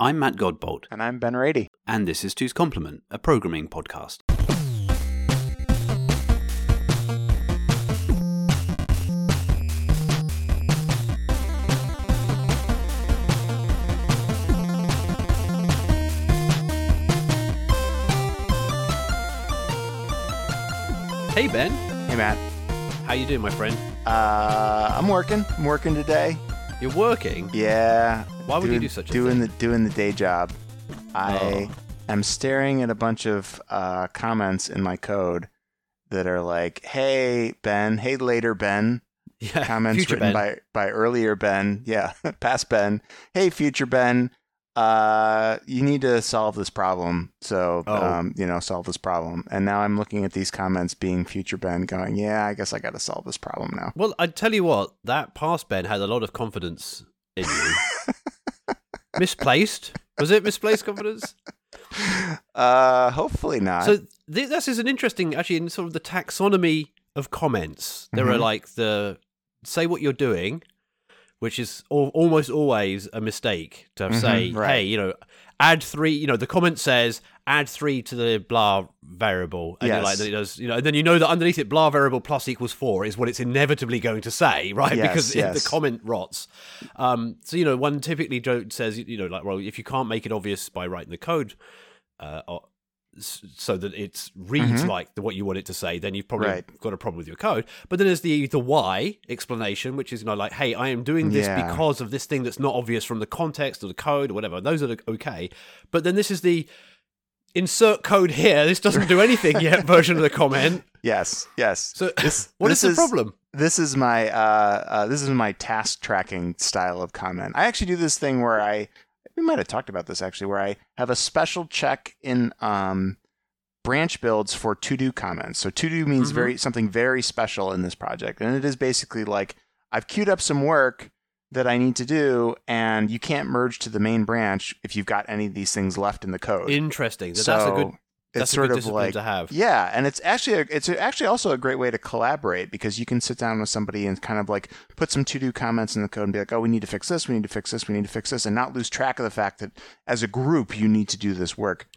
I'm Matt Godbolt, And I'm Ben Rady. and this is Two's Complement, a programming podcast. Hey Ben, Hey, Matt. how you doing, my friend? Uh, I'm working. I'm working today. You're working. Yeah. Why would you do such a doing thing? the doing the day job? I Oh. am staring at a bunch of uh, comments in my code that are like, "Hey Ben, hey later Ben." Yeah, Comments written Ben. by by earlier Ben. Yeah, past Ben. Hey future Ben. Uh, you need to solve this problem. So, Oh. um, you know, solve this problem. And now I'm looking at these comments being future Ben, going, "Yeah, I guess I got to solve this problem now." Well, I tell you what, that past Ben had a lot of confidence in you. misplaced? Was it misplaced confidence? Uh, hopefully not. So th- this is an interesting, actually, in sort of the taxonomy of comments. There are Mhm. like the say what you're doing, which is al- almost always a mistake to Mhm, say, right. hey, you know, add three. You know, the comment says add three to the blah variable, and you're like, Yes. it does, you know, and then you know that underneath it, blah variable plus equals four is what it's inevitably going to say, right? Yes, because it- the comment rots. Um, so you know, one typically says, you know, like, well, if you can't make it obvious by writing the code. Uh, so that it reads Mhm. like the, what you want it to say, then you've probably Right. got a problem with your code. But then there's the the why explanation, which is you know like, hey, I am doing this Yeah. because of this thing that's not obvious from the context of the code or whatever. Those are okay. But then this is the insert code here. This doesn't do anything yet. Version of the comment. yes, yes. So This- what is this the problem? This is my uh, uh, this is my task tracking style of comment. I actually do this thing where I we might have talked about this actually, where I have a special check in um, branch builds for to do comments. So to do means Mhm. very something very special in this project, and it is basically like I've queued up some work that I need to do, and you can't merge to the main branch if you've got any of these things left in the code. Interesting. So that's a good. It's That's a sort good of discipline like to have. yeah, and it's actually a, it's actually also a great way to collaborate because you can sit down with somebody and kind of like put some to do comments in the code and be like, oh, we need to fix this, we need to fix this, we need to fix this, and not lose track of the fact that as a group you need to do this work.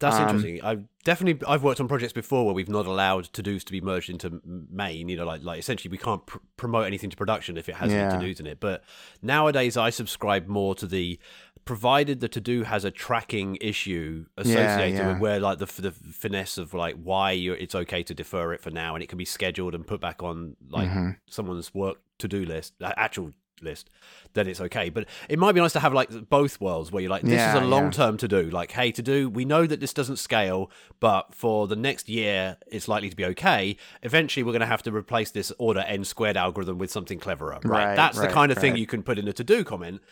That's Um, interesting. I've definitely I've worked on projects before where we've not allowed to dos to be merged into main. You know, like like essentially we can't pr- promote anything to production if it has Yeah. any to dos in it. But nowadays I subscribe more to the provided the to do has a tracking issue associated yeah. with where like the the finesse of like why you it's okay to defer it for now and it can be scheduled and put back on like Mhm. someone's work to do list, actual list, then it's okay. But it might be nice to have like both worlds where you're like, this Yeah, is a long term to do. Like, hey, to do, we know that this doesn't scale, but for the next year, it's likely to be okay. Eventually, we're going to have to replace this order n squared algorithm with something cleverer. Right. Right, That's the kind of thing you can put in a to do comment.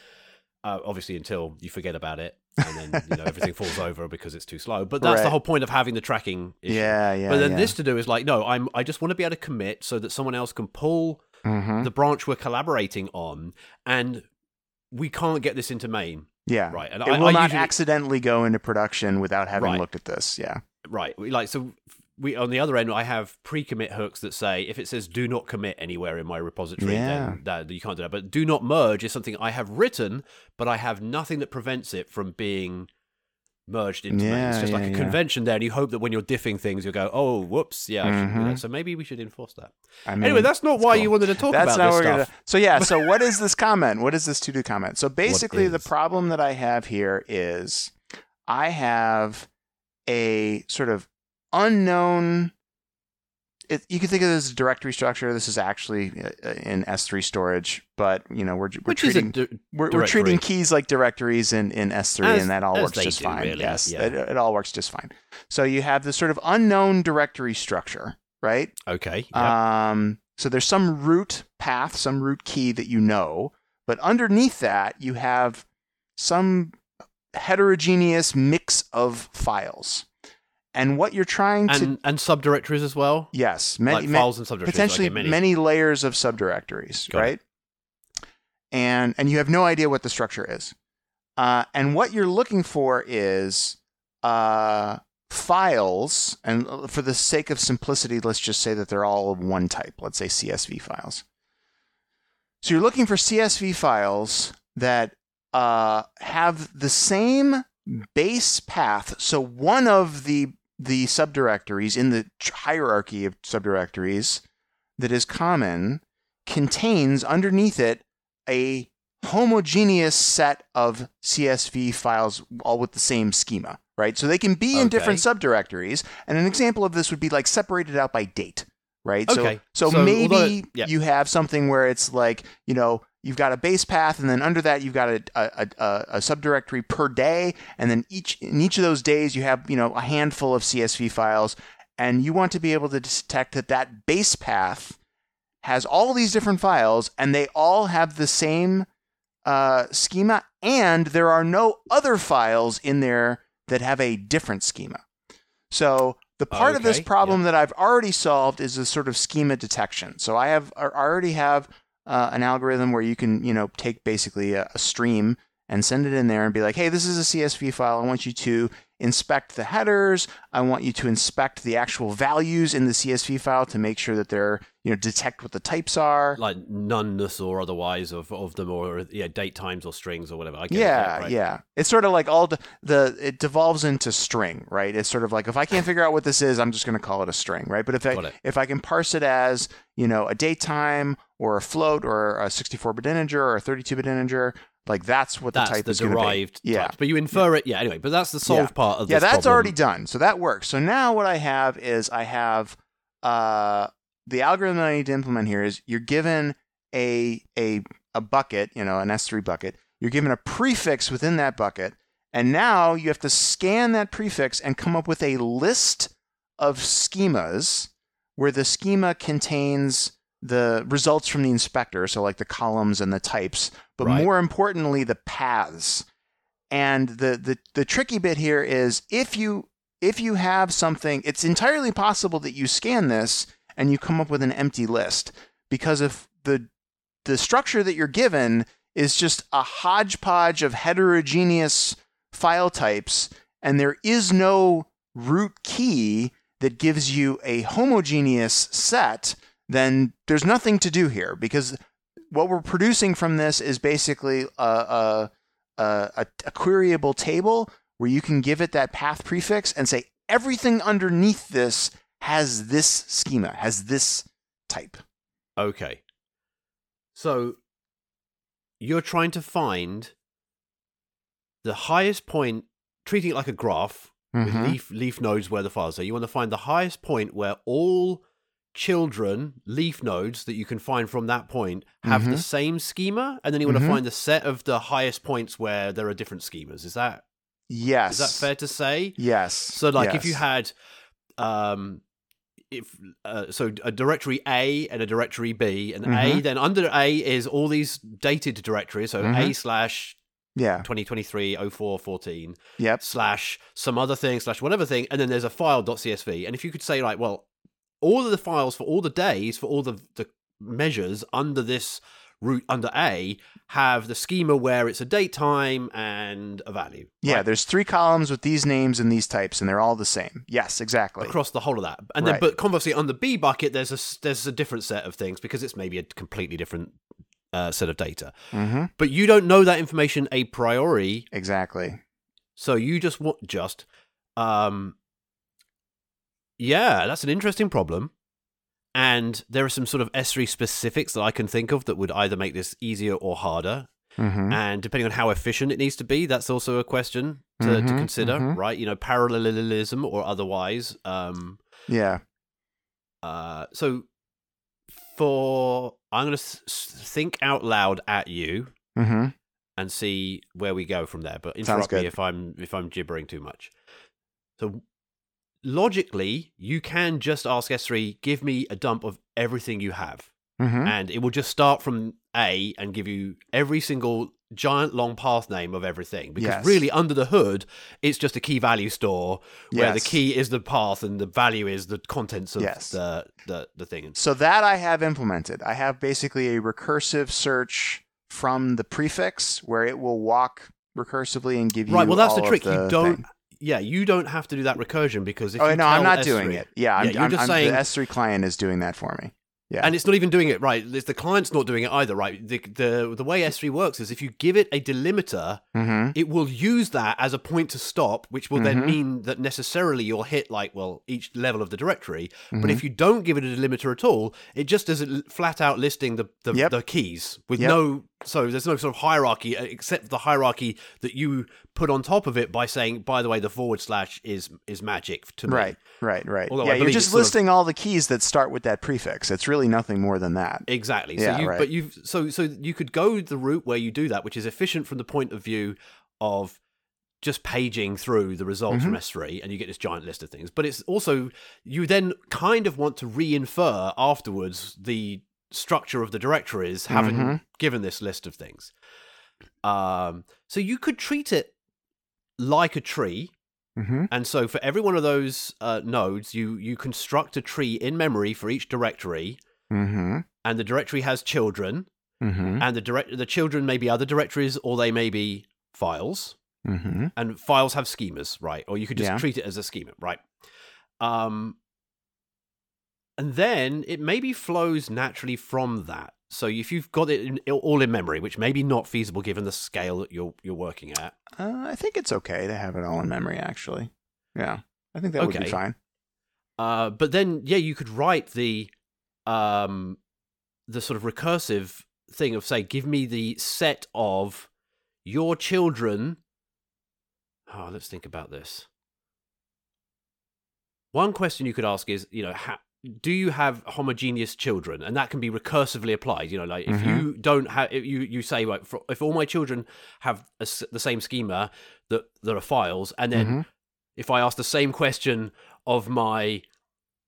Uh, obviously, until you forget about it, and then you know everything falls over because it's too slow. But that's the whole point of having the tracking. Issue. Yeah, yeah. But then yeah. this to do is like, no, I'm. I just want to be able to commit so that someone else can pull Mhm. the branch we're collaborating on, and we can't get this into main. yeah, Right, and it I- will I not usually- accidentally go into production without having Right. looked at this. Yeah, Right, like so. We on the other end, I have pre-commit hooks that say if it says "do not commit anywhere" in my repository, Yeah. then that you can't do that. But "do not merge" is something I have written, but I have nothing that prevents it from being merged into main. It's Yeah, just like yeah, a yeah. convention there, and you hope that when you're diffing things, you'll go, "Oh, whoops, yeah." I shouldn't do Mhm. that. So maybe we should enforce that. I mean, anyway, that's not why cool. you wanted to talk That's about this stuff. gonna. So yeah. So what is this comment? What is this to do comment? So basically, the problem that I have here is I have a sort of unknown. It, you can think of it as a directory structure. This is actually uh, in S3 storage, but you know we're we're treating a d- we're, we're treating keys like directories in, in S3, As- and that all works just do, fine. really, Yes, yeah. it, it all works just fine. So you have this sort of unknown directory structure, right? okay. Um, so there's some root path, some root key that you know, but underneath that you have some heterogeneous mix of files. And what you're trying to and and subdirectories as well. yes, many, like files and subdirectories. potentially okay, many. many. layers of subdirectories, Got it. right? And and you have no idea what the structure is. Uh, and what you're looking for is uh, files, and uh, for the sake of simplicity, let's just say that they're all of one type. Let's say CSV files. So you're looking for CSV files that uh, have the same base path. So one of the the subdirectories in the hierarchy of subdirectories that is common contains underneath it a homogeneous set of CSV files all with the same schema, right? So they can be in different subdirectories. And an example of this would be like separated out by date, right? Okay. So, so, So maybe yeah. you have something where it's like, you know, you've got a base path, and then under that you've got a, a, a, a subdirectory per day, and then each in each of those days you have, you know, a handful of CSV files, and you want to be able to detect that that base path has all these different files, and they all have the same uh, schema, and there are no other files in there that have a different schema. So the part of this Okay, problem that I've already solved is a sort of schema detection. So I have I already have uh, an algorithm where you can you know take basically a, a stream and send it in there and be like, hey, this is a CSV file. I want you to inspect the headers. I want you to inspect the actual values in the CSV file to make sure that they're you know detect what the types are. like noneness or otherwise of, of them or yeah date times or strings or whatever I get it, yeah, right. yeah. It's sort of like all the, the it devolves into string, right? It's sort of like if I can't figure out what this is, I'm just going to call it a string, right? But if I if I can parse it as you know a date time or a float or a 64-bit integer or a 32-bit integer, like that's what the that's type the is to be. derived Yeah. types. but you infer it yeah anyway but that's the solved part of this. yeah, that's problem. already done. So that works. So now what I have is I have uh, the algorithm that I need to implement here is you're given a a a bucket, you know, an S3 bucket. You're given a prefix within that bucket, and now you have to scan that prefix and come up with a list of schemas where the schema contains the results from the inspector, so like the columns and the types, but Right. more importantly, the paths. And the, the the tricky bit here is if you if you have something, it's entirely possible that you scan this and you come up with an empty list because if the the structure that you're given is just a hodgepodge of heterogeneous file types and there is no root key that gives you a homogeneous set, then there's nothing to do here because what we're producing from this is basically a, a, a, a, queryable table where you can give it that path prefix and say everything underneath this has this schema, has this type. okay so you're trying to find the highest point treating it like a graph with Mhm. leaf leaf nodes where the files are. You want to find the highest point where all children leaf nodes that you can find from that point have the Mhm. same schema, and then you want Mhm. to find the set of the highest points where there are different schemas. Is that Yes. is that fair to say? Yes. So, like, if you had, um, if uh, so, a directory A and a directory B, and A, Mhm. then under A is all these dated directories. So A Mhm. slash yeah, 2023 04 14 yep, slash some other thing slash whatever thing, and then there's a file.csv. And if you could say like, well, all of the files for all the days for all the the measures under this root under A have the schema where it's a date time and a value. yeah. right? There's three columns with these names and these types, and they're all the same. Yes, exactly. across the whole of that. And then, Right. but conversely, on the B bucket, there's a there's a different set of things because it's maybe a completely different uh, set of data. hmm But you don't know that information a priori, Exactly. so you just want just um. Yeah, that's an interesting problem. And there are some sort of S3 specifics that I can think of that would either make this easier or harder. hmm And depending on how efficient it needs to be, that's also a question to, to Mhm, consider, mhm. right? You know, parallelism or otherwise. Um, Yeah. Uh, so for I'm going to think out loud at you hmm and see where we go from there. But interrupt me if I'm if I'm gibbering too much. So logically, you can just ask S3, give me a dump of everything you have, hmm and it will just start from A and give you every single giant long path name of everything. Because Yes. really, under the hood, it's just a key value store where the key is the path and the value is the contents of Yes. the, the the thing. So that I have implemented. I have basically a recursive search from the prefix where it will walk recursively and give you Right. Well, that's the trick. you don't. thing. Yeah, you don't have to do that recursion because if Oh you no, I'm not doing S3 it. Yeah, I'm, Yeah, you're I'm- just I'm- saying- the S3 client is doing that for me. Yeah. And it's not even doing it right. There's- The client's not doing it either, right? The, the the way S3 works is if you give it a delimiter, Mm-hmm. it will use that as a point to stop, which will then Mhm. mean that necessarily you'll hit like well each level of the directory. But Mhm. if you don't give it a delimiter at all, it just does it flat out listing the the, Yep. the keys with Yep. no. So there's no sort of hierarchy uh, except the hierarchy that you put on top of it by saying, by the way, the forward slash is is magic to me. Right, right, right. Although yeah, you're just sort of- listing all the keys that start with that prefix. It's really nothing more than that. Exactly. So Yeah, you right. but you've so so you could go the route where you do that, which is efficient from the point of view of just paging through the results from S3 and you get this giant list of things. But it's also you then kind of want to re-infer afterwards the structure of the directories having Mhm. given this list of things. Um so you could treat it like a tree Mm-hmm. and so for every one of those uh, nodes you you construct a tree in memory for each directory Mm-hmm. and the directory has children Mm-hmm. and the direct the children may be other directories or they may be files Mm-hmm. and files have schemas right or you could just Yeah. treat it as a schema right um and then it maybe flows naturally from that so if you've got it in, all in memory which may be not feasible given the scale that you're you're working at Uh, I think it's okay to have it all in memory. Actually, yeah, I think that would Okay. be fine. uh but then yeah you could write the um the sort of recursive thing of say give me the set of your children oh let's think about this one question you could ask is you know ha- do you have homogeneous children and that can be recursively applied you know like if Mhm. you don't have if you you say like for, if all my children have a the same schema that that are files and then Mhm. if i ask the same question of my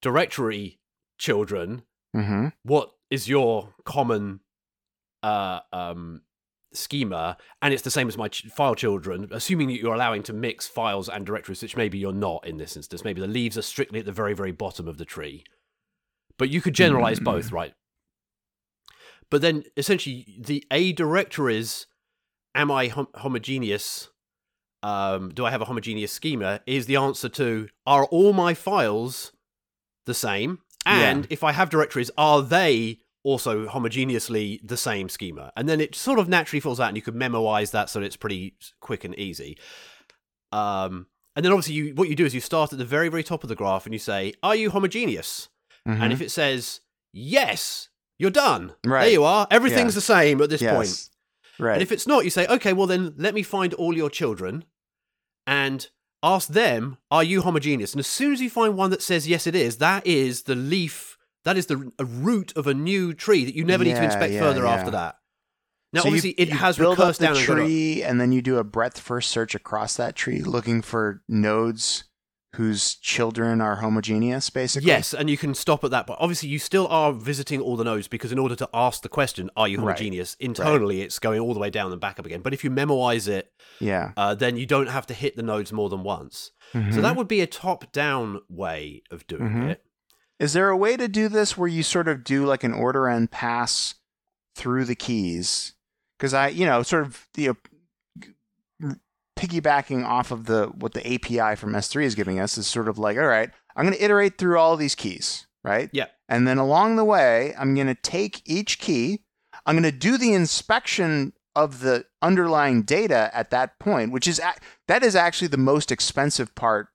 directory children Mm-hmm. what is your common uh, um, schema, and it's the same as my ch- file children, assuming that you're allowing to mix files and directories, which maybe you're not in this instance. Maybe the leaves are strictly at the very, very bottom of the tree. But you could generalize Hmm. both, right? But then essentially, the A directories, am I hom- homogeneous? Um, do I have a homogeneous schema? Is the answer to are all my files the same? Yeah. And if I have directories, are they also homogeneously the same schema? And then it sort of naturally falls out, and you could memoize that so that it's pretty quick and easy. Um, and then obviously, you what you do is you start at the very, very top of the graph, and you say, "Are you homogeneous?" Mm-hmm. And if it says yes, you're done. Right. There you are. Everything's Yeah. the same at this yes. point. right? And if it's not, you say, okay, well then let me find all your children and ask them, are you homogeneous? And as soon as you find one that says yes, it is, that is the leaf, that is the a root of a new tree that you never need to inspect yeah, further yeah. after that. Now, So you- obviously, it you has build up recursed the down and tree, and then you do a breadth first search across that tree, looking for nodes whose children are homogeneous. Basically, Yes, and you can stop at that point. Obviously, you still are visiting all the nodes because in order to ask the question, are you Right. homogeneous? Internally, it's going all the way down and back up again. But if you memoize it, Yeah. uh, then you don't have to hit the nodes more than once. So Mhm. that would be a top-down way of doing Mhm. it. Is there a way to do this where you sort of do like an order and pass through the keys? Because I, you know, sort of you know, g- piggybacking off of the what the API from S3 is giving us is sort of like, all right, I'm going to iterate through all these keys, right? Yeah. And then along the way, I'm going to take each key, I'm going to do the inspection of the underlying data at that point, which is that is actually the most expensive part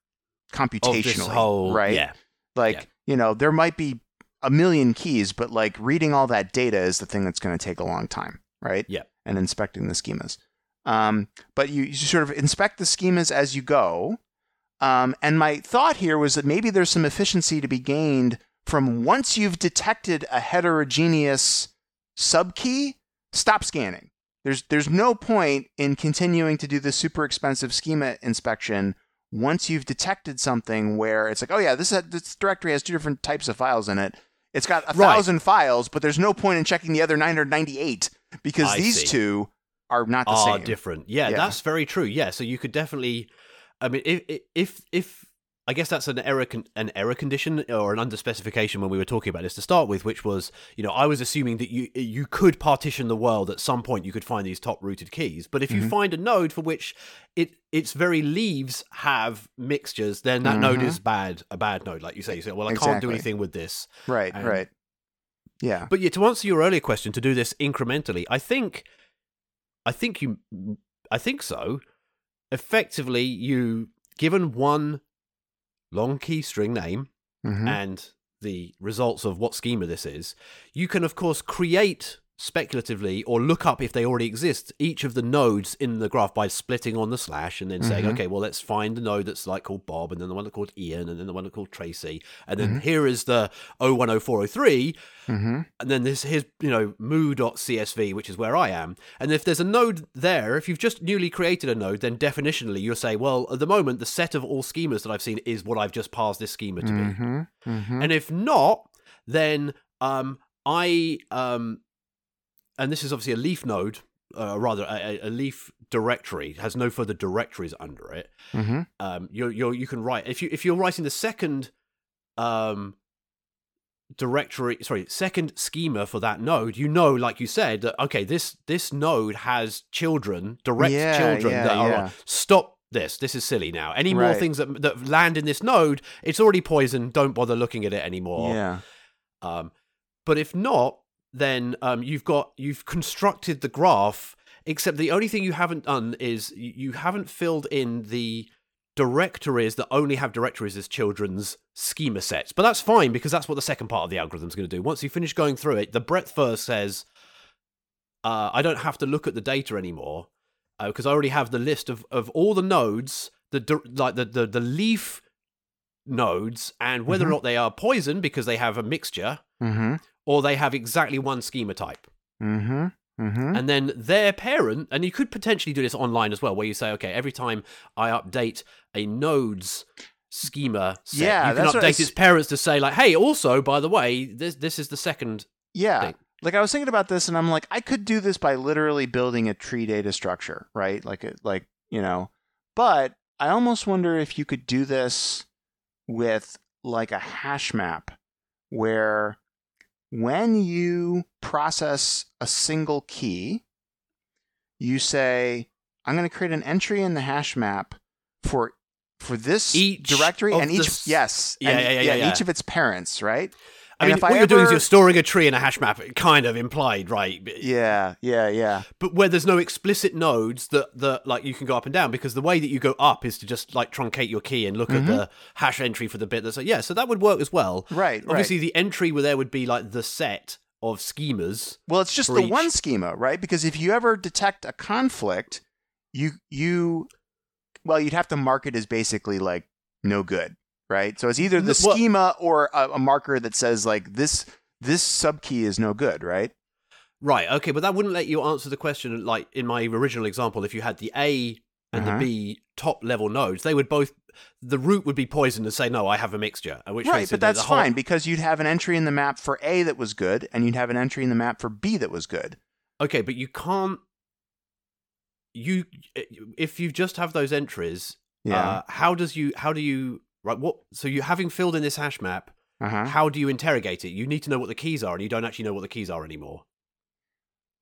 computationally, whole, right? Yeah, Like, Yeah. you know, there might be a million keys, but like reading all that data is the thing that's going to take a long time, right? Yeah. And inspecting the schemas. Um, but you, you sort of inspect the schemas as you go. Um, and my thought here was that maybe there's some efficiency to be gained from once you've detected a heterogeneous subkey, stop scanning. There's there's no point in continuing to do the super expensive schema inspection once you've detected something where it's like, oh yeah, this this directory has two different types of files in it. It's got a Right. thousand files, but there's no point in checking the other 998 because I these see. two are not the are same. different. Yeah, Yeah. that's very true. Yeah, so you could definitely. I mean, if if if I guess that's an error con- an error condition or an underspecification when we were talking about this to start with, which was you know I was assuming that you you could partition the world at some point. You could find these top rooted keys, but if you Mhm. find a node for which it its very leaves have mixtures, then that node Mhm. is bad. A bad node, like you say. You say, well, I can't do anything with this. Right, And- right. Yeah. But yeah, to answer your earlier question, to do this incrementally, I think, I think you, I think so. Effectively, you given one long key string name Mhm. and the results of what schema this is, you can of course create speculatively or look up if they already exist each of the nodes in the graph by splitting on the slash and then saying Mhm. okay well let's find the node that's like called bob and then the one that's called ian and then the one that's called tracy and then Mhm. here is the 010403 Mhm. and then this here's you know moo.csv which is where i am and if there's a node there if you've just newly created a node then definitionally you'll say well at the moment the set of all schemas that i've seen is what i've just passed this schema to be Mhm. Mhm. and if not then um i um and this is obviously a leaf node uh, rather a, a- leaf directory has no further directories under it Mhm. um you you you can write if you if you're writing the second um directory sorry second schema for that node you know like you said that okay this this node has children direct Yeah, children yeah, that are yeah. stop this this is silly now any more Right. things that that land in this node it's already poisoned don't bother looking at it anymore Yeah. um, but if not, then um, you've got you've constructed the graph. Except the only thing you haven't done is you, haven't filled in the directories that only have directories as children's schema sets. But that's fine because that's what the second part of the algorithm is going to do. Once you finish going through it, the breadth first says, uh, I don't have to look at the data anymore because I already have the list of, of all the nodes, the like the, the the leaf nodes, and whether or Mhm. not they are poison because they have a mixture Mhm. Or they have exactly one schema type. Mhm. Mhm. And then their parent, and you could potentially do this online as well, where you say, okay, every time I update a node's schema set, Yeah, you can update s- its parents to say, like, hey, also, by the way, this this is the second. Yeah. thing. Like I was thinking about this and I'm like I could do this by literally building a tree data structure, right? Like it like, you know. But I almost wonder if you could do this with like a hash map where when you process a single key, you say I'm going to create an entry in the hash map for for this Each directory and each yes, Yeah, and, yeah, yeah, yeah, yeah. each of its parents, right? I And mean, if what I you're doing is you're storing a tree in a hash map, kind of implied, right? Yeah, yeah, yeah. But where there's no explicit nodes that, that like you can go up and down because the way that you go up is to just like truncate your key and look Mhm. at the hash entry for the bit that's like, yeah, so that would work as well. Right, Obviously, right. the entry where there would be like the set of schemas. Well, it's just the each. one schema, right? Because if you ever detect a conflict, you you well, you'd have to mark it as basically like no good, right? So it's either the well- schema or a, a marker that says like this this subkey is no good, right? Right, okay, but that wouldn't let you answer the question like in my original example if you had the A and Uh-huh. the B top level nodes, they would both the root would be poisoned and say no, I have a mixture. Which right, but that's whole- fine because you'd have an entry in the map for A that was good, and you'd have an entry in the map for B that was good. Okay, but you can't you if you just have those entries, Yeah. uh, how does you how do you right what so you having filled in this hash map, Uh huh. how do you interrogate it? You need to know what the keys are and you don't actually know what the keys are anymore.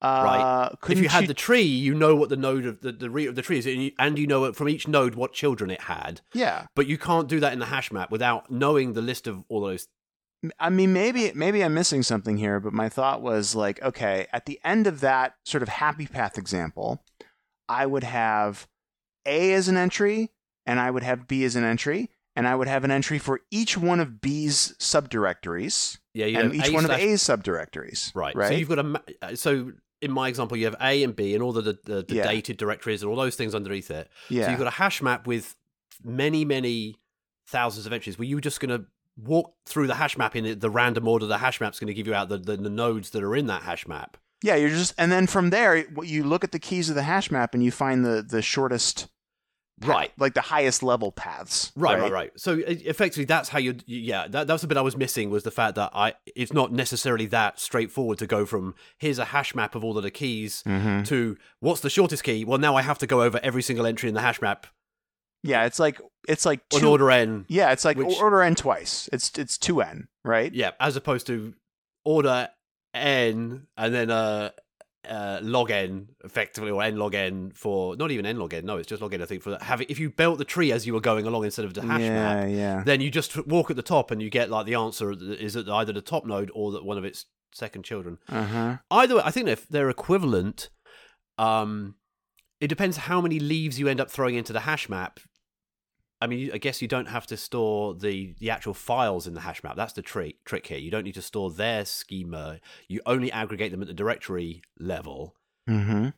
Uh, if couldn't you had the tree, you know what the node of the, the root of the tree is, and you, and you know from each node what children it had. yeah. But you can't do that in the hash map without knowing the list of all those. I mean, maybe maybe I'm missing something here, but my thought was like, okay, at the end of that sort of happy path example, I would have A as an entry, and I would have B as an entry, and I would have an entry for each one of B's subdirectories Yeah, you and each A one slash- of A's subdirectories. Right. Right. So you've got a. ma- uh, So in my example, you have A and B and all the the, the, the Yeah. dated directories and all those things underneath it. yeah. So you've got a hash map with many many thousands of entries. Were you just going to walk through the hash map in the- the random order the hash map's going to give you out the, the the nodes that are in that hash map? yeah, you're just, and then from there, what you look at the keys of the hash map and you find the the shortest, Right. like the highest level paths. Right, right, right. So e- effectively, that's how you. Yeah, that, that was the bit I was missing was the fact that I. It's not necessarily that straightforward to go from here's a hash map of all of the keys Mm-hmm. to what's the shortest key. Well, now I have to go over every single entry in the hash map Yeah, it's like it's like on two, order n. Yeah, it's like Which- order n twice. It's it's two n, right? Yeah, as opposed to order n and then uh, uh log n effectively or n log n for not even n log n. No, it's just log n. I think for. Having if you built the tree as you were going along instead of the hash yeah, map, yeah. then you just walk at the top and you get like the answer is at either the top node or that one of its second children. Uh-huh. Either way, I think they're, they're equivalent. Um, it depends how many leaves you end up throwing into the hash map. I mean, I guess you don't have to store the, the actual files in the hash map. That's the trick trick here. You don't need to store their schema. You only aggregate them at the directory level, Mm-hmm.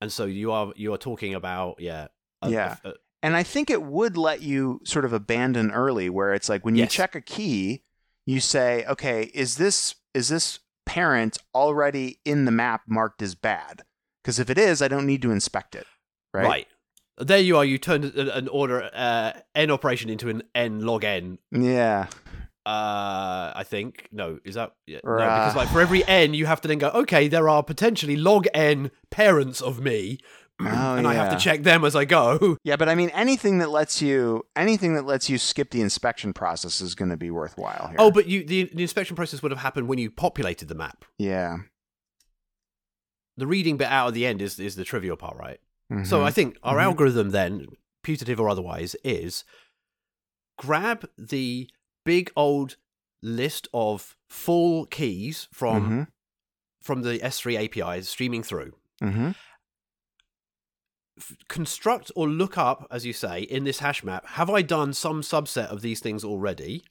and so you are you are talking about yeah a- Yeah. a- And I think it would let you sort of abandon early, where it's like when you Yes. check a key, you say, okay, is this is this parent already in the map marked as bad? Because if it is, I don't need to inspect it. Right. right. There you are. You turned an order uh, n operation into an n log n Yeah. Uh, I think no. Is that yeah, no? Because like for every n, you have to then go. Okay, there are potentially log n parents of me, Oh, and I have to check them as I go. Yeah, but I mean, anything that lets you anything that lets you skip the inspection process is going to be worthwhile here. Oh, but you the, the inspection process would have happened when you populated the map. yeah. The reading bit out at the end is is the trivial part, right? So Mhm. I think our Mhm. algorithm then, putative or otherwise, is grab the big old list of full keys from Mhm. from the S3 APIs streaming through. Mhm. f- construct or look up, as you say, in this hash map, have I done some subset of these things already?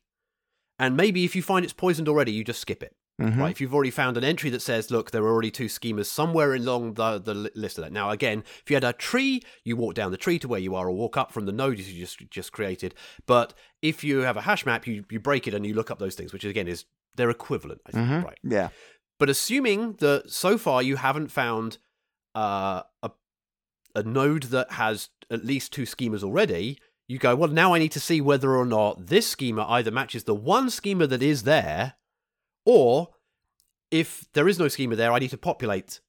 And maybe if you find it's poisoned already, you just skip it. Mhm. Right? If you've already found an entry that says, look, there are already two schemas somewhere along the, the list of that. Now, again, if you had a tree, you walk down the tree to where you are or walk up from the node you just just created. But if you have a hash map, you, you break it and you look up those things, which again is they're equivalent, I think. Mhm. Right. Yeah. But assuming that so far you haven't found uh, a a node that has at least two schemas already, you go, well, now I need to see whether or not this schema either matches the one schema that is there, or if there is no schema there, I need to populate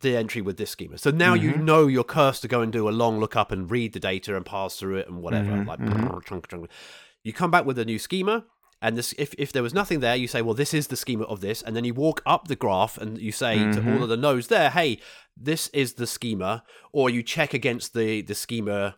the entry with this schema. So now you Mhm. know you're cursed to go and do a long lookup and read the data and pass through it and whatever. Mhm, Like mhm. chunk, chunk. You come back with a new schema, and this if, if there was nothing there, you say, well, this is the schema of this, and then you walk up the graph and you say to Mhm. all of the nodes there, hey, this is the schema, or you check against the the schema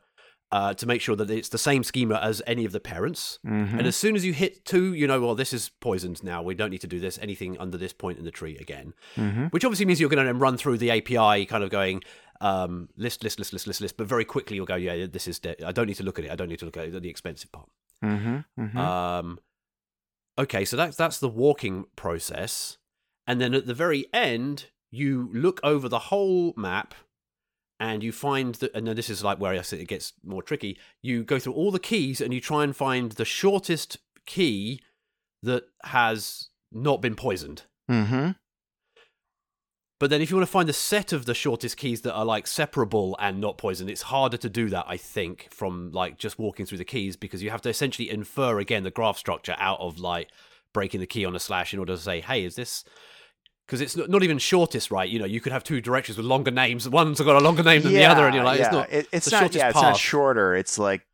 uh, to make sure that it's the same schema as any of the parents. Mhm. And as soon as you hit two, you know, well, this is poisoned now. We don't need to do this anything under this point in the tree again. Mhm. Which obviously means you're going to then run through the API, kind of going um, list, list, list, list, list, list. But very quickly you'll go, yeah, this is. De- I don't need to look at it. I don't need to look at it, the expensive part. Mhm. Mhm. Um, okay, so that's that's the walking process, and then at the very end, you look over the whole map, and you find that. And then this is like where I said it gets more tricky. You go through all the keys, and you try and find the shortest key that has not been poisoned. Mhm. But then, if you want to find the set of the shortest keys that are like separable and not poisoned, it's harder to do that, I think, from like just walking through the keys because you have to essentially infer again the graph structure out of like breaking the key on a slash in order to say, hey, is this. Because it's not, not even shortest, right? You know, you could have two directions with longer names. One's got a longer name than the other, and you're like, yeah. it's not. It- it's the not. shortest Yeah, it's not shorter. It's like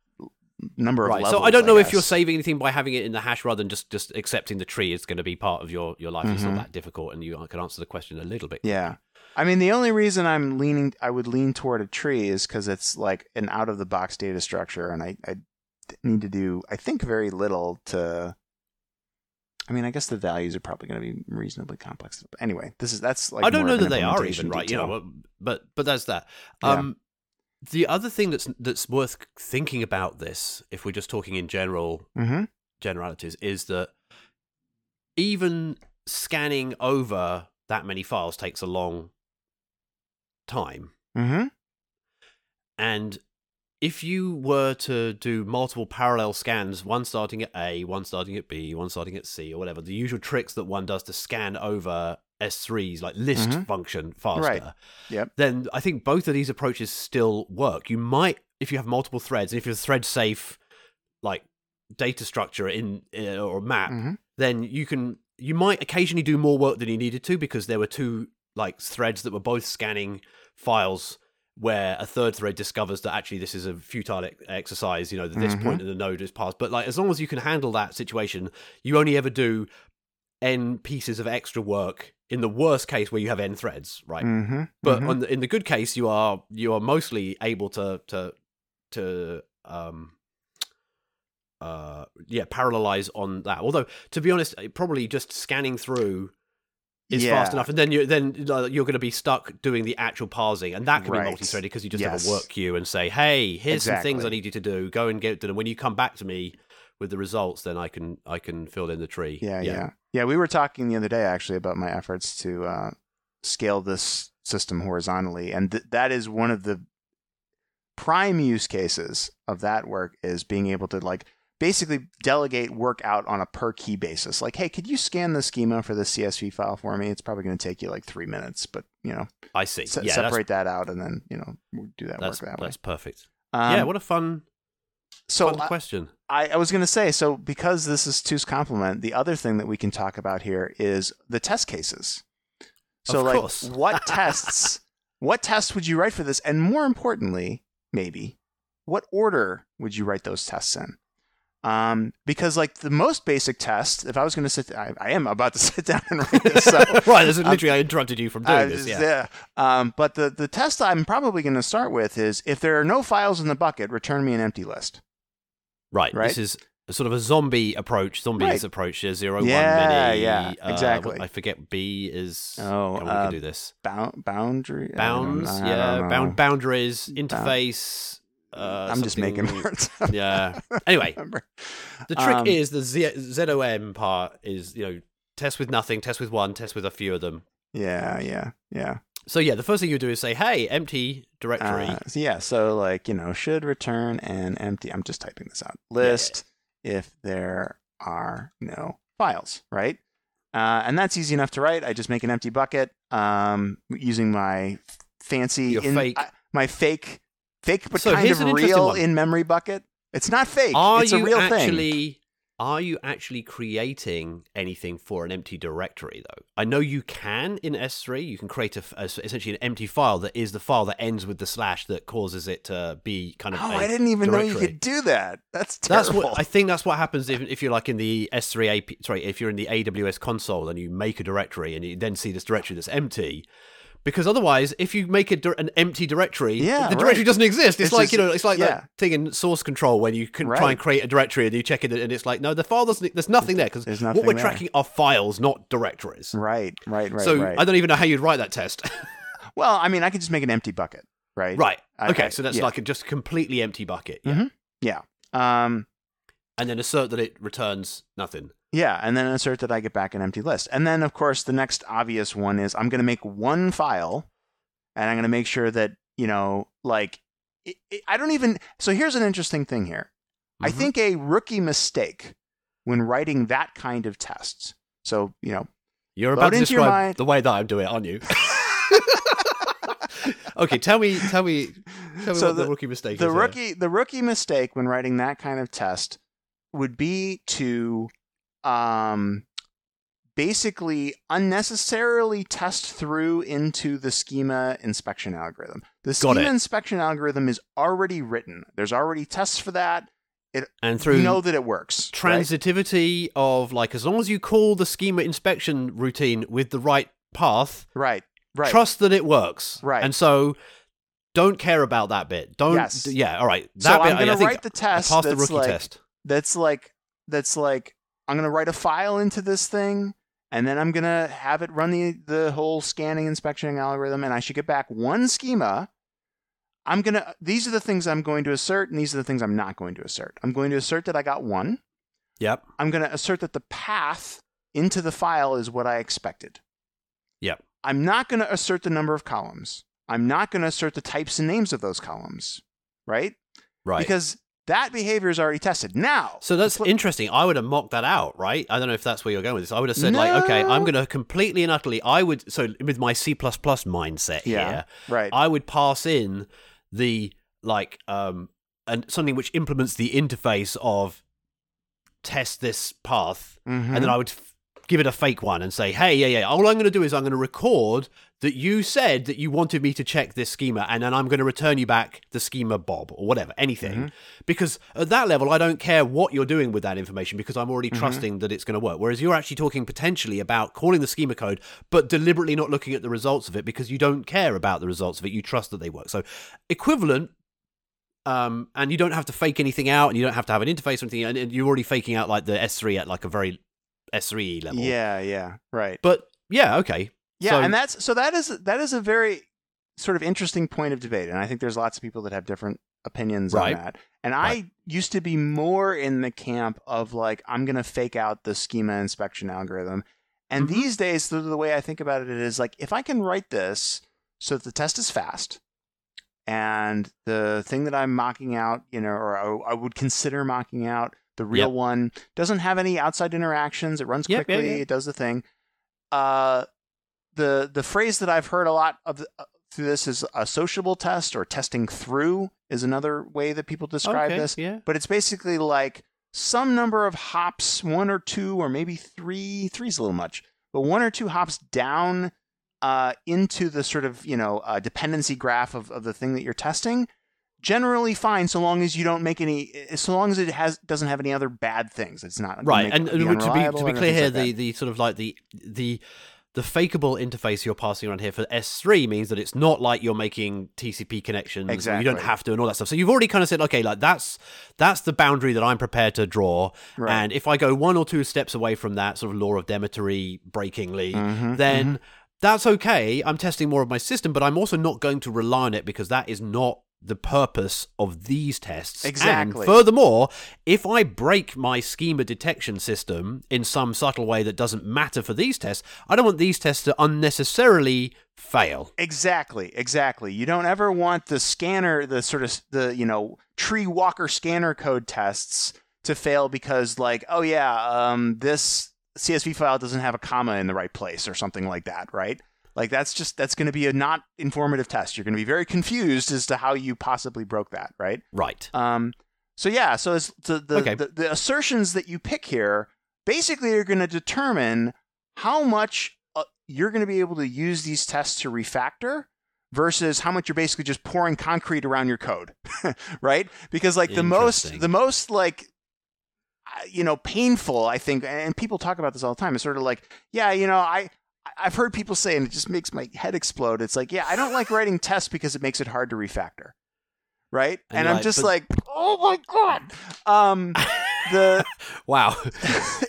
number of Right. levels. So I don't know if you're saving anything by having it in the hash rather than just just accepting the tree is going to be part of your your life. It's not Mhm. that difficult, and you can answer the question a little bit. Yeah. I mean, the only reason I'm leaning, I would lean toward a tree is because it's like an out of the box data structure, and I, I need to do, I think, very little to. I mean, I guess the values are probably going to be reasonably complex. But anyway, this is that's like I don't know that they are even right, you know, but but, that's that. Yeah. Um, the other thing that's that's worth thinking about this, if we're just talking in general Mhm. generalities, is that even scanning over that many files takes a long time, Mm-hmm. and if you were to do multiple parallel scans, one starting at A, one starting at B, one starting at C, or whatever, the usual tricks that one does to scan over S3s, like list Mhm. function faster, Right. Yep. then I think both of these approaches still work. You might, if you have multiple threads, and if you're thread safe, like data structure in uh, or map, Mhm. then you can you might occasionally do more work than you needed to because there were two like threads that were both scanning files where a third thread discovers that actually this is a futile exercise you know that this Mhm. point in the node is passed but like as long as you can handle that situation you only ever do n pieces of extra work in the worst case where you have n threads right Mhm. but Mhm. on the, in the good case you are you are mostly able to to to um uh yeah parallelize on that although to be honest probably just scanning through is Yeah. fast enough, and then you then you're going to be stuck doing the actual parsing, and that can Right. be multi-threaded because you just Yes. have a work queue and say, "Hey, here's some things I need you to do. Go and get done." And when you come back to me with the results, then I can I can fill in the tree. Yeah, yeah, yeah. We were talking the other day actually about my efforts to uh, scale this system horizontally, and th- that is one of the prime use cases of that work is being able to like basically delegate work out on a per key basis. Like, hey, could you scan the schema for the CSV file for me? It's probably going to take you like three minutes, but you know, I see. se- yeah, separate that out and then you know we'll do that that's, work that way. that's perfect. Um, yeah, what a fun, so fun I- question. I, I was going to say, so because this is Two's complement, the other thing that we can talk about here is the test cases. So, Of like, course. what tests? What tests would you write for this? And more importantly, maybe, what order would you write those tests in? Um, because like the most basic test, if I was going to sit, I, I am about to sit down and write this. So, right, this is literally I interrupted you from doing uh, this. Yeah. yeah. Um, but the the test I'm probably going to start with is if there are no files in the bucket, return me an empty list. Right. Right? This is a sort of a zombie approach, zombies Right. approach. Yeah, zero Yeah, one mini. yeah, uh, exactly. I forget B is. Oh, we uh, can do this. Bound boundary Bounds, yeah, bound boundaries, interface. Uh, I'm just making words. Yeah. Anyway, the trick Um, is the Z- ZOM part is you know test with nothing, test with one, test with a few of them. Yeah, yeah, yeah. So yeah, the first thing you do is say, "Hey, empty directory." Uh, so yeah, so like you know, should return an empty. I'm just typing this out. List if there are no files, right? Uh, and that's easy enough to write. I just make an empty bucket um, using my fancy, in, fake- I- my fake, fake but So kind of real in memory bucket. It's not fake. are it's you a real thing. actually are you actually creating anything for an empty directory though i know you can in s3 you can create a, a- essentially an empty file that is the file that ends with the slash that causes it to be kind of Oh, I didn't even know you could do that. That's that's terrible. what I think. That's what happens if, if you're like in the S3 AP. Sorry, if you're in the AWS console and you make a directory and you then see this directory that's empty, because otherwise, if you make a, dir- an empty directory, Yeah, the directory right. doesn't exist. It's, It's like just- you know, it's like yeah. that thing in source control when you can try and create a directory and you check it and it's like no, the file doesn't. There's nothing there because what we're there. tracking are files, not directories. right, right, right, so right. I don't even know how you'd write that test. well, I mean, I could just make an empty bucket, right? right. I- okay. I- so that's yeah. like a just completely empty bucket. Yeah. Mhm. Um, And then assert that it returns nothing. Yeah, and then assert that I get back an empty list. And then, of course, the next obvious one is I'm going to make one file, and I'm going to make sure that you know, like, it, it, I don't even. So here's an interesting thing here. I Mhm. think a rookie mistake when writing that kind of tests. So you know, You're about to describe mind- the way that I'm doing it, aren't you? okay, tell me, tell me, tell me So what the, the- rookie mistake the is. rookie the rookie mistake when writing that kind of test would be to um basically unnecessarily test through into the schema inspection algorithm. The schema inspection algorithm is already written. There's already tests for that. It, and through you know that it works. right? transitivity of like, as long as you call the schema inspection routine with the right path, Right. Right. trust that it works. Right. and so don't care about that bit. Don't. Yes. Yeah. All right. so bit, I'm I- going I to think write the test passed the rookie like test. that's like that's like I'm gonna write a file into this thing, and then I'm gonna have it run the the whole scanning inspection algorithm, and I should get back one schema. I'm gonna these are the things I'm going to assert, and these are the things I'm not going to assert. I'm going to assert that I got one. Yep. I'm gonna assert that the path into the file is what I expected. Yep. I'm not gonna assert the number of columns. I'm not gonna assert the types and names of those columns. Right? Right. Because that behavior is already tested. Now, So that's flip- interesting. I would have mocked that out, right? I don't know if that's where you're going with this. I would have said, like, okay, I'm going to completely and utterly. I would so with my C mindset Yeah. here, right. I would pass in the like um and something which implements the interface of test this path, Mhm. and then I would give it a fake one and say, hey, yeah, yeah. All I'm going to do is I'm going to record that you said that you wanted me to check this schema, and then I'm going to return you back the schema Bob or whatever, anything. Mm-hmm. Because at that level, I don't care what you're doing with that information because I'm already Mm-hmm. trusting that it's going to work. Whereas you're actually talking potentially about calling the schema code, but deliberately not looking at the results of it because you don't care about the results of it. You trust that they work. So equivalent. Um, and you don't have to fake anything out, and you don't have to have an interface or anything. And and you're already faking out like the S3 at like a very S3 level. yeah, yeah, right. But yeah, okay. Yeah, So- and that's so that is that is a very sort of interesting point of debate, and I think there's lots of people that have different opinions Right. on that. And I used to be more in the camp of like I'm going to fake out the schema inspection algorithm, and Mhm. these days the, the way I think about it is like if I can write this so that the test is fast, and the thing that I'm mocking out, you know, or I, I would consider mocking out, the real Yep. one doesn't have any outside interactions. It runs Yep, quickly. yeah. It does the thing. Uh, the the phrase that I've heard a lot of the, uh, through this is a sociable test or testing through is another way that people describe okay, this. Yeah. But it's basically like some number of hops, one or two, or maybe three. Three's a little much, but one or two hops down uh, into the sort of you know uh, dependency graph of, of the thing that you're testing. Generally fine, so long as you don't make any, so long as it has doesn't have any other bad things. It's not Right, and, and to be to be clear here, like the, the sort of like the the the fakeable interface you're passing around here for S3 means that it's not like you're making TCP connections. Exactly. You don't have to and all that stuff. So you've already kind of said, okay, like that's that's the boundary that I'm prepared to draw. Right. And if I go one or two steps away from that sort of law of Demetery breakingly, Mhm, then that's okay. I'm testing more of my system, but I'm also not going to rely on it because that is not the purpose of these tests. Exactly. And furthermore, if I break my schema detection system in some subtle way that doesn't matter for these tests, I don't want these tests to unnecessarily fail. Exactly, exactly. You don't ever want the scanner, the sort of the you know tree walker scanner code tests to fail because like, oh yeah, um, this CSV file doesn't have a comma in the right place or something like that, right? Like that's just that's going to be a not informative test. You're going to be very confused as to how you possibly broke that, right? Right. Um, so yeah, so it's the the, Okay. the the assertions that you pick here basically are going to determine how much uh, you're going to be able to use these tests to refactor versus how much you're basically just pouring concrete around your code, right? Because like the most the most like you know painful I think, and people talk about this all the time. It's sort of like yeah, you know I. I've heard people say, and it just makes my head explode. It's like, yeah, I don't like writing tests because it makes it hard to refactor, right? And And, I'm like, just but- like, oh my god. Um, the Wow.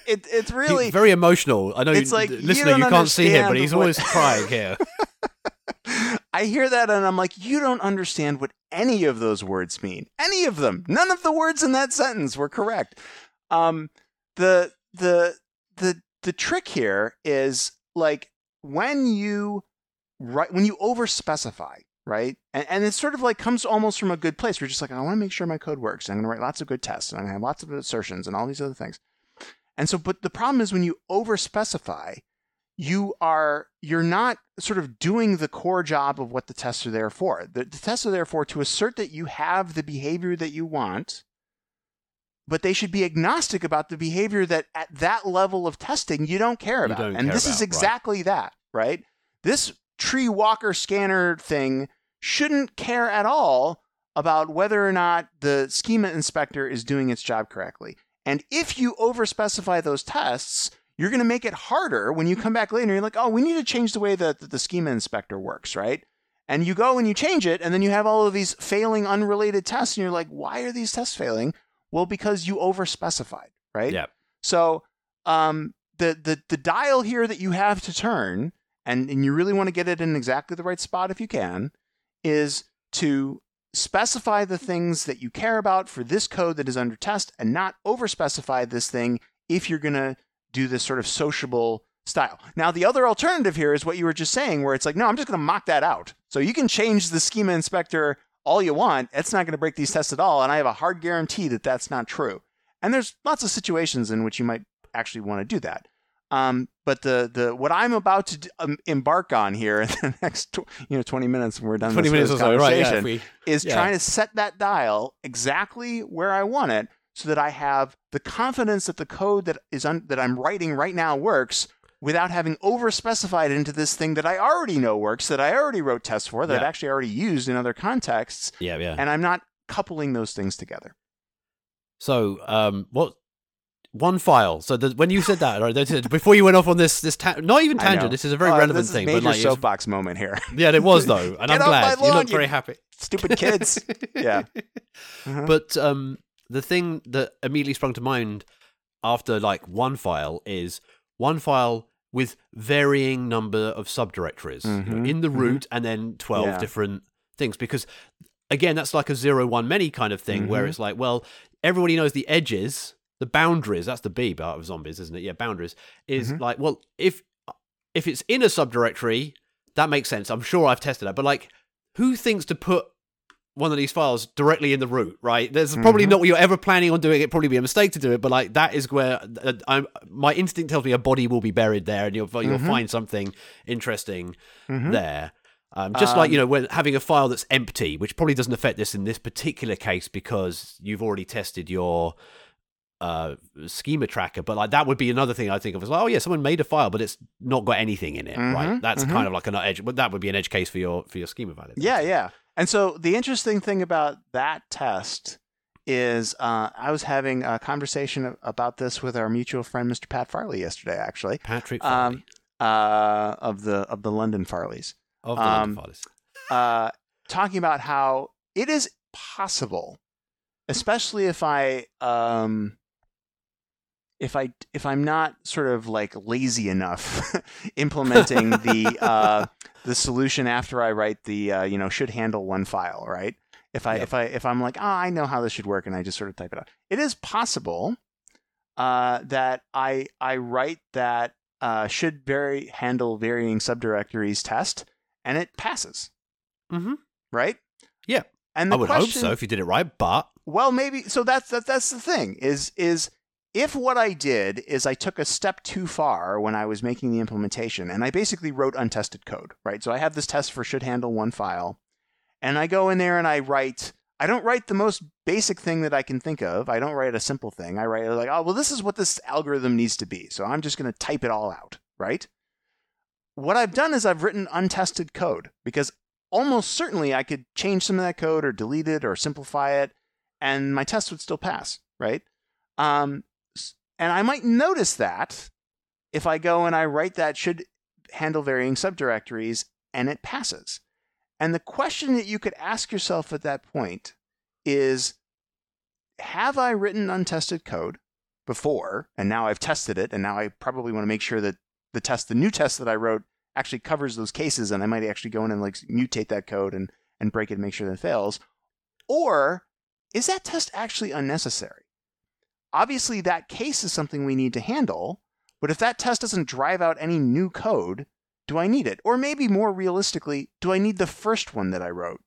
it it's He's really very emotional. I know It's you, like, you listener, don't you, can't see him, but he's what- always crying here. I hear that and I'm like, you don't understand what any of those words mean. Any of them. None of the words in that sentence were correct. Um, the the the the trick here is like when you write when you over specify, right? And, and it sort of like comes almost from a good place. We're just like, I want to make sure my code works. I'm going to write lots of good tests and I'm going to have lots of assertions and all these other things. And so, but the problem is when you over specify, you are you're not sort of doing the core job of what the tests are there for. The, the tests are there for to assert that you have the behavior that you want, but they should be agnostic about the behavior that at that level of testing you don't care about. don't and care this about, is right. exactly that, right? This tree walker scanner thing shouldn't care at all about whether or not the schema inspector is doing its job correctly. And if you overspecify those tests, you're going to make it harder when you come back later. You're like, oh, we need to change the way that the schema inspector works, right? And you go and you change it, and then you have all of these failing unrelated tests, and you're like, why are these tests failing? Well, because you overspecified, right? Yeah. So um, the, the the dial here that you have to turn, and, and you really want to get it in exactly the right spot if you can, is to specify the things that you care about for this code that is under test and not overspecify this thing if you're going to do this sort of sociable style. Now, the other alternative here is what you were just saying, where it's like, no, I'm just going to mock that out. So you can change the schema inspector all you want. It's not going to break these tests at all. And I have a hard guarantee that that's not true. And there's lots of situations in which you might actually want to do that. Um, but the the what I'm about to d- um, embark on here in the next tw- you know 20 minutes when we're done Twenty with minutes this or so, right? Yeah. we- is Yeah. trying to set that dial exactly where I want it so that I have the confidence that the code that is un- that I'm writing right now works without having over specified into this thing that I already know works that I already wrote tests for that I've actually already used in other contexts yeah, yeah. and I'm not coupling those things together. So, um, what one file? So the, when you said that, right, before you went off on this, this ta- not even tangent. This is a very Uh, relevant thing, major but like, soapbox moment here. yeah, it was though, and I'm glad my you lawn, look very happy. Stupid kids. yeah. Uh-huh. But um, the thing that immediately sprung to mind after like one file is one file with varying number of subdirectories you know, Mhm, in the mhm. root and then 12 Yeah. different things because again that's like a zero one many kind of thing where Mhm. it's like well everybody knows the edges the boundaries that's the b part of zombies isn't it yeah boundaries is Mhm. like well if if it's in a subdirectory that makes sense i'm sure i've tested that but like who thinks to put one of these files directly in the root, right? There's probably Mhm. not what you're ever planning on doing. It probably be a mistake to do it, but like that is where uh, I'm. My instinct tells me a body will be buried there, and you'll you'll Mhm. find something interesting Mhm. there. Um, just like Um, you know, when having a file that's empty, which probably doesn't affect this in this particular case because you've already tested your uh, schema tracker. But like that would be another thing I think of as like, oh yeah, someone made a file, but it's not got anything in it, right? Mhm, That's mhm. kind of like an edge. But that would be an edge case for your for your schema valid. Yeah, yeah. And so the interesting thing about that test is uh, I was having a conversation about this with our mutual friend, Mr. Pat Farley, yesterday, actually, Patrick Um, Farley uh, of the of the London Farleys, of the um, London Files. uh, talking about how it is possible, especially if I um, if I if I'm not sort of like lazy enough implementing the uh, the solution after I write the uh, you know should handle one file, right? If I Yep. if I if I'm like, oh, I know how this should work, and I just sort of type it out. It is possible uh, that I I write that uh, should vary handle varying subdirectories test, and it passes, Mm-hmm. right? Yeah. And the I would question, hope so if you did it right, but well, maybe so. That's that, that's the thing. Is is if what I did is I took a step too far when I was making the implementation, and I basically wrote untested code, right? So I have this test for should handle one file, and I go in there and I write. I don't write the most basic thing that I can think of. I don't write a simple thing. I write like, oh, well, this is what this algorithm needs to be. So I'm just going to type it all out, right? What I've done is I've written untested code because almost certainly I could change some of that code or delete it or simplify it, and my test would still pass, right? Um, and I might notice that if I go and I write that should handle varying subdirectories and it passes. And the question that you could ask yourself at that point is Have I written untested code before and now I've tested it and now I probably want to make sure that the test, the new test that I wrote actually covers those cases and I might actually go in and like mutate that code and, and break it and make sure that it fails? Or is that test actually unnecessary? Obviously, that case is something we need to handle, but if that test doesn't drive out any new code, do I need it? Or maybe more realistically, do I need the first one that I wrote?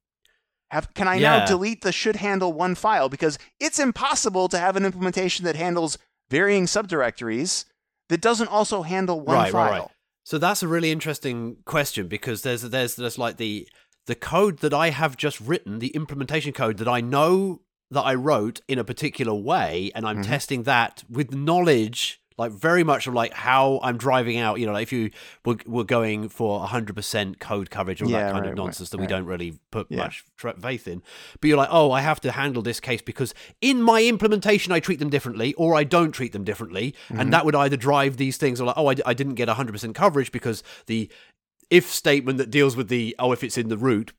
Have, can I now delete the should handle one file? Because it's impossible to have an implementation that handles varying subdirectories that doesn't also handle one Right, file. right, right. So that's a really interesting question because there's there's there's like the the code that I have just written, the implementation code that I know that I wrote in a particular way, and I'm Mhm. testing that with knowledge, like very much of like how I'm driving out. You know, like if you were, were going for 100% code coverage or Yeah, that kind right, of right, nonsense that we right. don't really put Yeah. much faith in, but you're like, oh, I have to handle this case because in my implementation I treat them differently, or I don't treat them differently, Mhm. and that would either drive these things or like, oh, I, I didn't get 100% coverage because the if statement that deals with the oh if it's in the root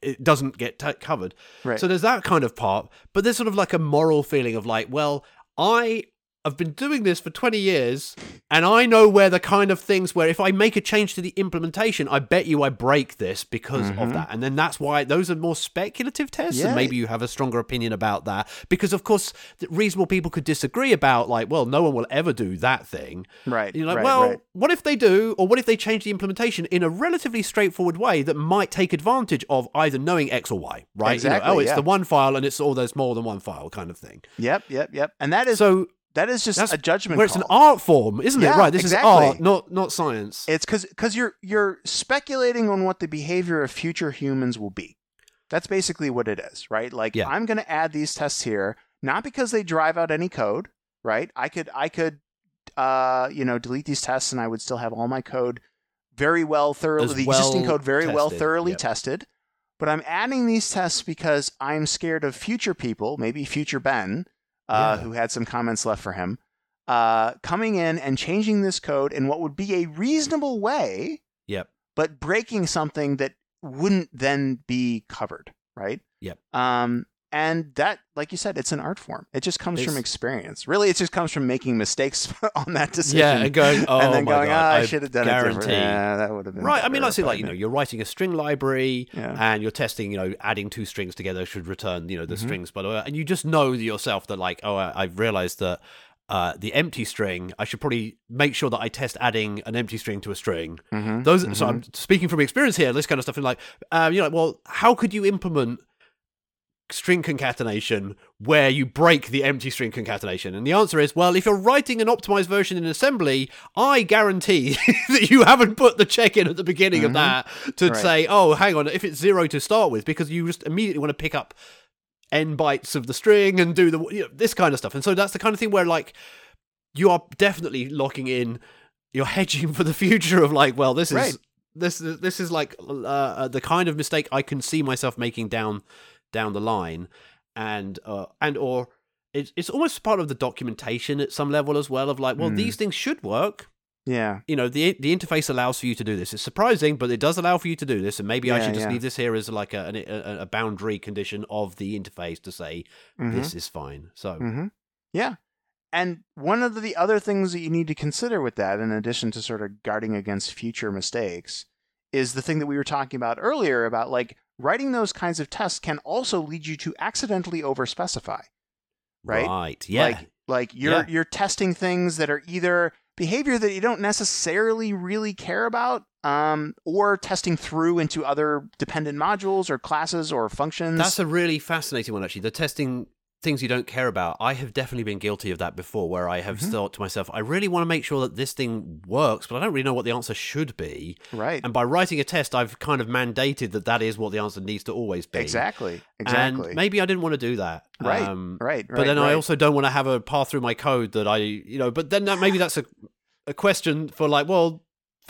it doesn't get t- covered Right. so there's that kind of part but there's sort of like a moral feeling of like well i have been doing this for 20 years and i know where the kind of things where if i make a change to the implementation i bet you i break this because of Mhm. that and then that's why those are more speculative tests Yeah. and maybe you have a stronger opinion about that because of course reasonable people could disagree about like well no one will ever do that thing right. you're like, right, well, right. what if they do, or what if they change the implementation in a relatively straightforward way that might take advantage of either knowing X or Y, right? You know, Exactly, oh, it's yeah. the one file, and it's all there's more than one file kind of thing. Yep, yep, yep. And that is So that is just that's a judgment where it's an art form, isn't Yeah, it? Right. This exactly. is art, not not science. It's because because you're you're speculating on what the behavior of future humans will be. That's basically what it is, right? Like Yeah. I'm going to add these tests here, not because they drive out any code, right? I could I could uh you know delete these tests and I would still have all my code very well thoroughly As the existing code very well thoroughly yep. tested. But I'm adding these tests because I'm scared of future people, maybe future Ben, uh, Yeah. who had some comments left for him, uh, coming in and changing this code in what would be a reasonable way, Yep. but breaking something that wouldn't then be covered, right? Yep. Um, and that, like you said, it's an art form. It just comes from experience. Really, it just comes from making mistakes on that decision. Yeah, and going, oh and then my going, God, ah, I I should have done it different. Yeah, that would have been Right. I mean, let's say, like, you know, you're writing a string library Yeah. and you're testing, you know, adding two strings together should return, you know, the Mhm. strings, but, uh, and you just know yourself that, like, oh, I- I've realized that uh, the empty string, I should probably make sure that I test adding an empty string to a string. Mhm, Those, mhm. so I'm speaking from experience here, this kind of stuff, and like, um, you know, well, how could you implement string concatenation where you break the empty string concatenation? And the answer is, well, if you're writing an optimized version in assembly, I guarantee that you haven't put the check in at the beginning of Mhm. that to Right. say, oh, hang on, if it's zero to start with, because you just immediately want to pick up n bytes of the string and do the you know, this kind of stuff. And so that's the kind of thing where like you are definitely locking in, you're hedging for the future of like, well, this is Right. this is this is like uh, the kind of mistake I can see myself making down down the line, and uh, and or it's it's almost part of the documentation at some level as well of like, well, Hmm. these things should work. yeah, You know, the the interface allows for you to do this. It's surprising, but it does allow for you to do this. And maybe I should just yeah. leave this here as like a, a a boundary condition of the interface to say mhm. this is fine. So mm-hmm. Yeah. And one of the other things that you need to consider with that, in addition to sort of guarding against future mistakes, is the thing that we were talking about earlier about like writing those kinds of tests can also lead you to accidentally overspecify. Right? right, yeah, Like like you're Yeah. you're testing things that are either behavior that you don't necessarily really care about, um, or testing through into other dependent modules or classes or functions. That's a really fascinating one, actually. The testing things you don't care about. I have definitely been guilty of that before, where I have Mhm. thought to myself, I really want to make sure that this thing works, but I don't really know what the answer should be. right. And by writing a test, I've kind of mandated that that is what the answer needs to always be. Exactly. Exactly. And maybe I didn't want to do that. Right, Um, right. but right, then I also don't want to have a path through my code that I, you know, but then that, maybe that's a, a question for like, well,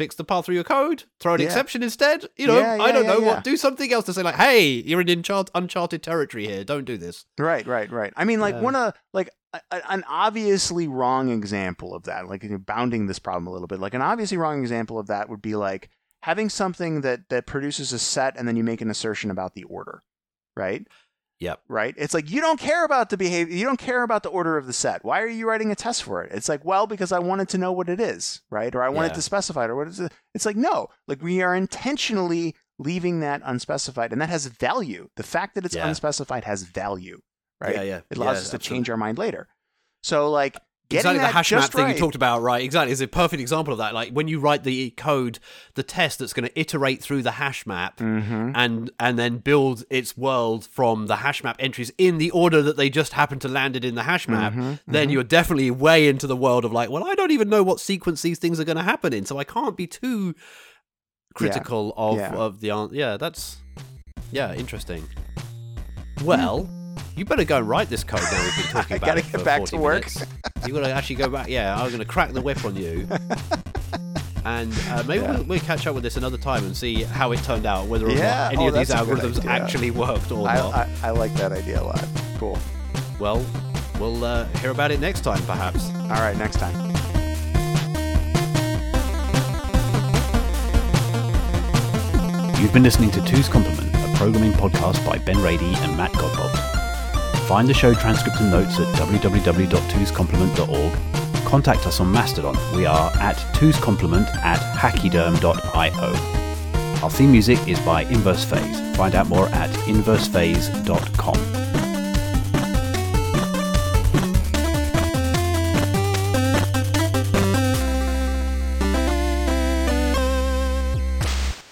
fix the path through your code, throw an Yeah. exception instead. You know, Yeah, I don't yeah, know yeah. what, do something else to say like, hey, you're in unchart- uncharted territory here. Don't do this. Right, right, right. I mean, like Yeah. one of like a, a- an obviously wrong example of that, like bounding this problem a little bit. Like an obviously wrong example of that would be like having something that that produces a set and then you make an assertion about the order, right? Yep. Right. It's like you don't care about the behavior. You don't care about the order of the set. Why are you writing a test for it? It's like, well, because I wanted to know what it is, right? Or I wanted Yeah. to specify it, or what is it? It's like no, like we are intentionally leaving that unspecified, and that has value. The fact that it's Yeah. unspecified has value, right? Yeah, yeah. It allows Yeah, us to absolutely. change our mind later. So like exactly the hash map thing right. you talked about, right? Exactly, is a perfect example of that. Like when you write the code, the test that's going to iterate through the hash map Mm-hmm. and and then build its world from the hash map entries in the order that they just happened to landed in the hash map. Mhm, Then mhm. you're definitely way into the world of like, well, I don't even know what sequence these things are going to happen in, so I can't be too critical of yeah. of the answer. Yeah, that's yeah, interesting. Well. You better go and write this code now. We've been talking I about gotta it get for back 40 to work. minutes. You got to actually go back. Yeah, I'm going to crack the whip on you. And uh, maybe Yeah. we'll, we'll catch up with this another time and see how it turned out, whether or Yeah, not any oh, of these that's a good algorithms actually worked or I, not. I, I like that idea a lot. Cool. Well, we'll uh, hear about it next time, perhaps. All right, next time. You've been listening to Two's Complement, a programming podcast by Ben Rady and Matt Godbolt. Find the show transcripts and notes at www.twoscomplement.org. Contact us on Mastodon. We are at twoscomplement at hachyderm.io. Our theme music is by Inverse Phase. Find out more at inversephase.com.